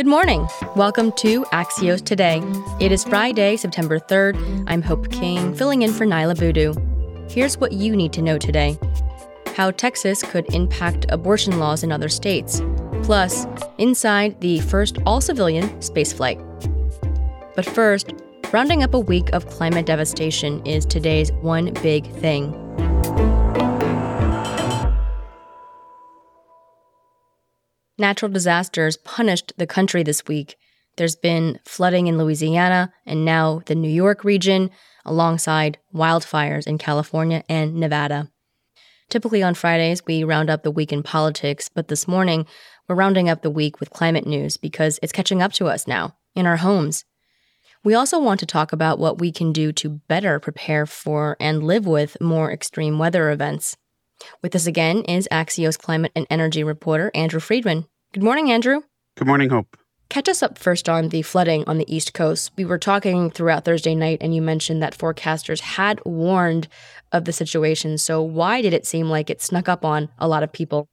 Good morning. Welcome to Axios Today. It is Friday, September 3rd. I'm Hope King, filling in for Niala Boodhoo. Here's what you need to know today how Texas could impact abortion laws in other states, plus, inside the first all civilian spaceflight. But first, rounding up a week of climate devastation is today's one big thing. Natural disasters punished the country this week. There's been flooding in Louisiana and now the New York region, alongside wildfires in California and Nevada. Typically on Fridays, we round up the week in politics, but this morning, we're rounding up the week with climate news because it's catching up to us now in our homes. We also want to talk about what we can do to better prepare for and live with more extreme weather events. With us again is Axios climate and energy reporter Andrew Freedman. Good morning, Andrew. Good morning, Hope. Catch us up first on the flooding on the East Coast. We were talking throughout Thursday night, and you mentioned that forecasters had warned of the situation. So, why did it seem like it snuck up on a lot of people?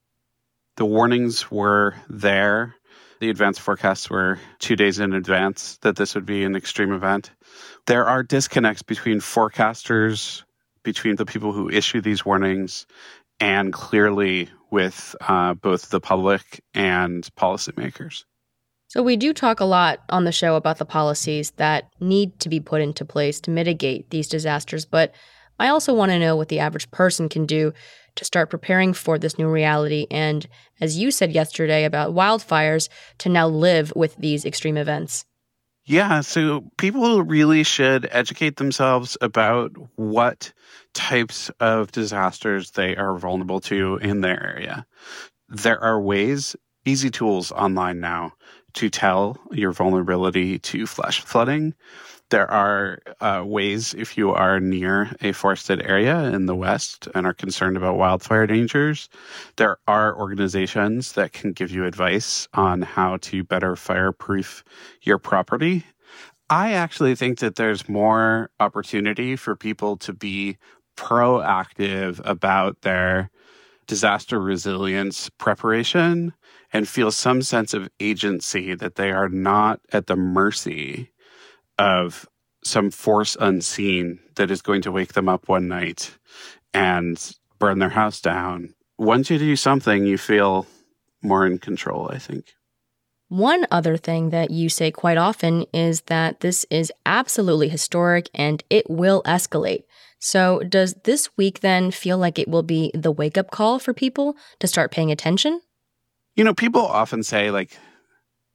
The warnings were there. The advance forecasts were two days in advance that this would be an extreme event. There are disconnects between forecasters, between the people who issue these warnings, and clearly with uh, both the public and policymakers. So, we do talk a lot on the show about the policies that need to be put into place to mitigate these disasters, but I also want to know what the average person can do to start preparing for this new reality. And as you said yesterday about wildfires, to now live with these extreme events. Yeah, so people really should educate themselves about what types of disasters they are vulnerable to in their area. There are ways, easy tools online now to tell your vulnerability to flash flooding. There are uh, ways if you are near a forested area in the West and are concerned about wildfire dangers, there are organizations that can give you advice on how to better fireproof your property. I actually think that there's more opportunity for people to be proactive about their disaster resilience preparation and feel some sense of agency that they are not at the mercy of some force unseen that is going to wake them up one night and burn their house down. Once you do something, you feel more in control, I think. One other thing that you say quite often is that this is absolutely historic and it will escalate. So, does this week then feel like it will be the wake up call for people to start paying attention? You know, people often say, like,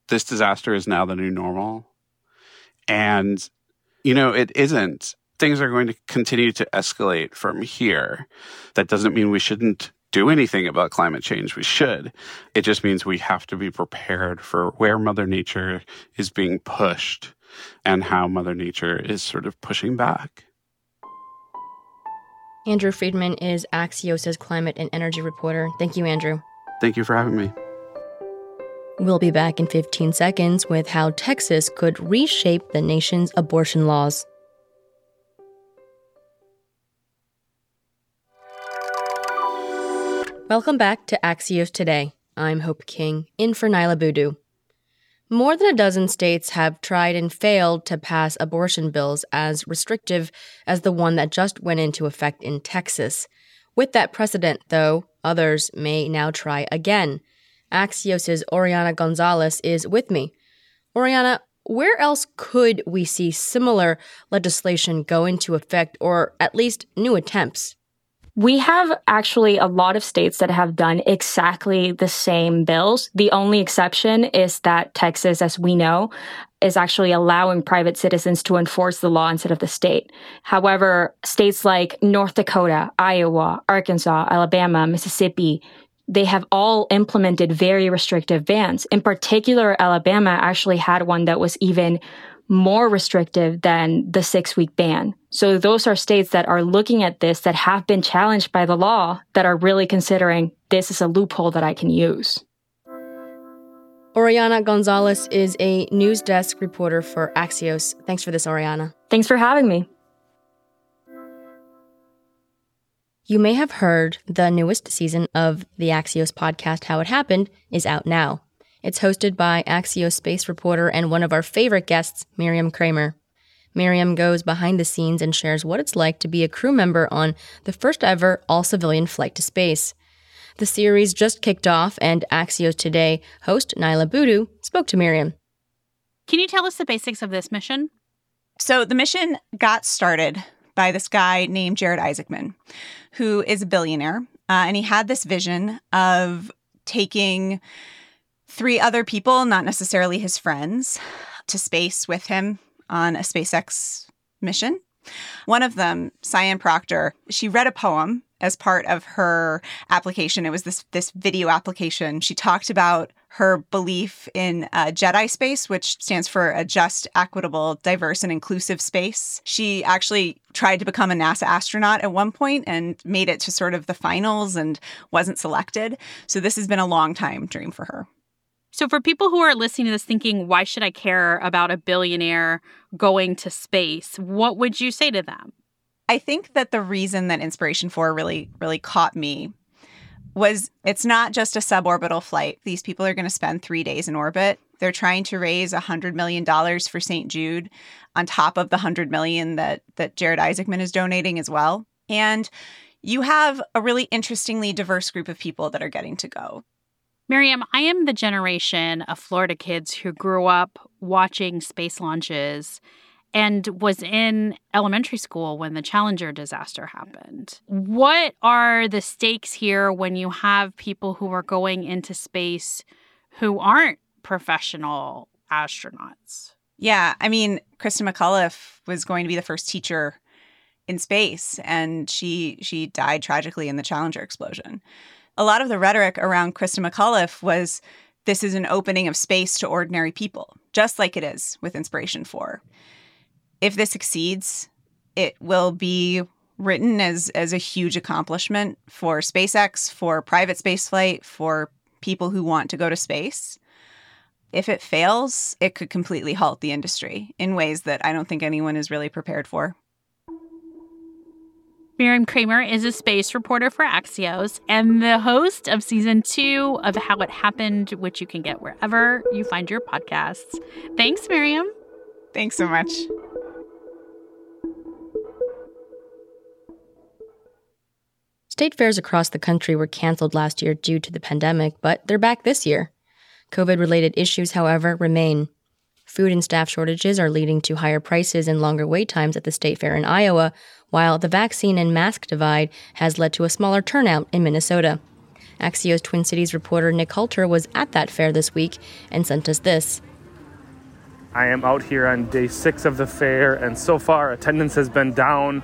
this disaster is now the new normal. And, you know, it isn't. Things are going to continue to escalate from here. That doesn't mean we shouldn't do anything about climate change. We should. It just means we have to be prepared for where Mother Nature is being pushed and how Mother Nature is sort of pushing back. Andrew Freedman is Axios' climate and energy reporter. Thank you, Andrew. Thank you for having me. We'll be back in 15 seconds with how Texas could reshape the nation's abortion laws. Welcome back to Axios Today. I'm Hope King, in for Niala Boodhoo. More than a dozen states have tried and failed to pass abortion bills as restrictive as the one that just went into effect in Texas. With that precedent, though, others may now try again. Axios' Oriana Gonzalez is with me. Oriana, where else could we see similar legislation go into effect, or at least new attempts? We have actually a lot of states that have done exactly the same bills. The only exception is that Texas, as we know, is actually allowing private citizens to enforce the law instead of the state. However, states like North Dakota, Iowa, Arkansas, Alabama, Mississippi, they have all implemented very restrictive bans. In particular, Alabama actually had one that was even more restrictive than the six week ban. So those are states that are looking at this that have been challenged by the law that are really considering this is a loophole that I can use. Oriana Gonzalez is a news desk reporter for Axios. Thanks for this, Oriana. Thanks for having me. You may have heard the newest season of the Axios podcast, How It Happened, is out now. It's hosted by Axios space reporter and one of our favorite guests, Miriam Kramer. Miriam goes behind the scenes and shares what it's like to be a crew member on the first ever all civilian flight to space. The series just kicked off, and Axios Today host Niala Boodhoo spoke to Miriam. Can you tell us the basics of this mission? So, the mission got started by this guy named Jared Isaacman, who is a billionaire. Uh, and he had this vision of taking three other people, not necessarily his friends, to space with him on a SpaceX mission. One of them, Sian Proctor, she read a poem as part of her application. It was this this video application. She talked about her belief in Jedi space, which stands for a just, equitable, diverse, and inclusive space. She actually tried to become a NASA astronaut at one point and made it to sort of the finals and wasn't selected. So this has been a long time dream for her. So, for people who are listening to this thinking, why should I care about a billionaire going to space? What would you say to them? I think that the reason that Inspiration 4 really, really caught me was it's not just a suborbital flight. These people are going to spend three days in orbit. They're trying to raise $100 million for St. Jude on top of the 100 million that, that Jared Isaacman is donating as well. And you have a really interestingly diverse group of people that are getting to go. Miriam, I am the generation of Florida kids who grew up watching space launches and was in elementary school when the Challenger disaster happened. What are the stakes here when you have people who are going into space who aren't professional astronauts? Yeah, I mean, Christa McAuliffe was going to be the first teacher in space and she she died tragically in the Challenger explosion. A lot of the rhetoric around Christa McAuliffe was this is an opening of space to ordinary people, just like it is with Inspiration 4 if this succeeds, it will be written as as a huge accomplishment for SpaceX, for private spaceflight, for people who want to go to space. If it fails, it could completely halt the industry in ways that I don't think anyone is really prepared for. Miriam Kramer is a space reporter for Axios and the host of season two of How It Happened, which you can get wherever you find your podcasts. Thanks, Miriam. Thanks so much. State fairs across the country were canceled last year due to the pandemic, but they're back this year. COVID related issues, however, remain. Food and staff shortages are leading to higher prices and longer wait times at the state fair in Iowa, while the vaccine and mask divide has led to a smaller turnout in Minnesota. Axios Twin Cities reporter Nick Halter was at that fair this week and sent us this. I am out here on day six of the fair, and so far attendance has been down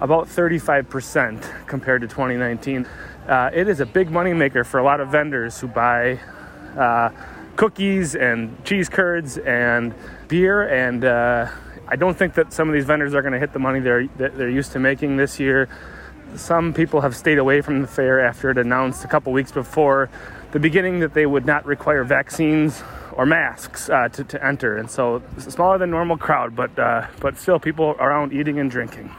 about 35% compared to 2019. Uh, it is a big moneymaker for a lot of vendors who buy uh, cookies and cheese curds and beer. And uh, I don't think that some of these vendors are going to hit the money they're, they're used to making this year. Some people have stayed away from the fair after it announced a couple weeks before the beginning that they would not require vaccines or masks uh, to, to enter. And so smaller than normal crowd, but, uh, but still people around eating and drinking.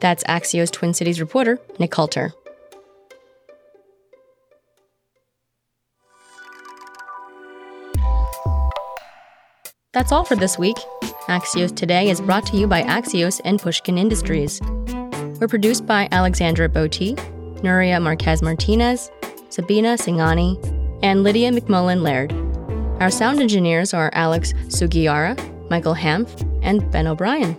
That's Axios Twin Cities reporter Nick Halter. That's all for this week. Axios Today is brought to you by Axios and Pushkin Industries. We're produced by Alexandra Botti, Nuria Marquez Martinez, Sabina Singani, and Lydia McMullen Laird. Our sound engineers are Alex Sugiura, Michael Hanf, and Ben O'Brien.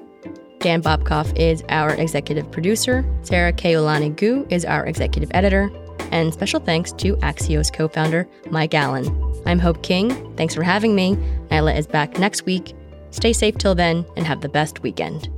Dan Bobkoff is our executive producer. Sara Kehaulani Goo is our executive editor. And special thanks to Axios co founder Mike Allen. I'm Hope King. Thanks for having me. Niala is back next week. Stay safe till then and have the best weekend.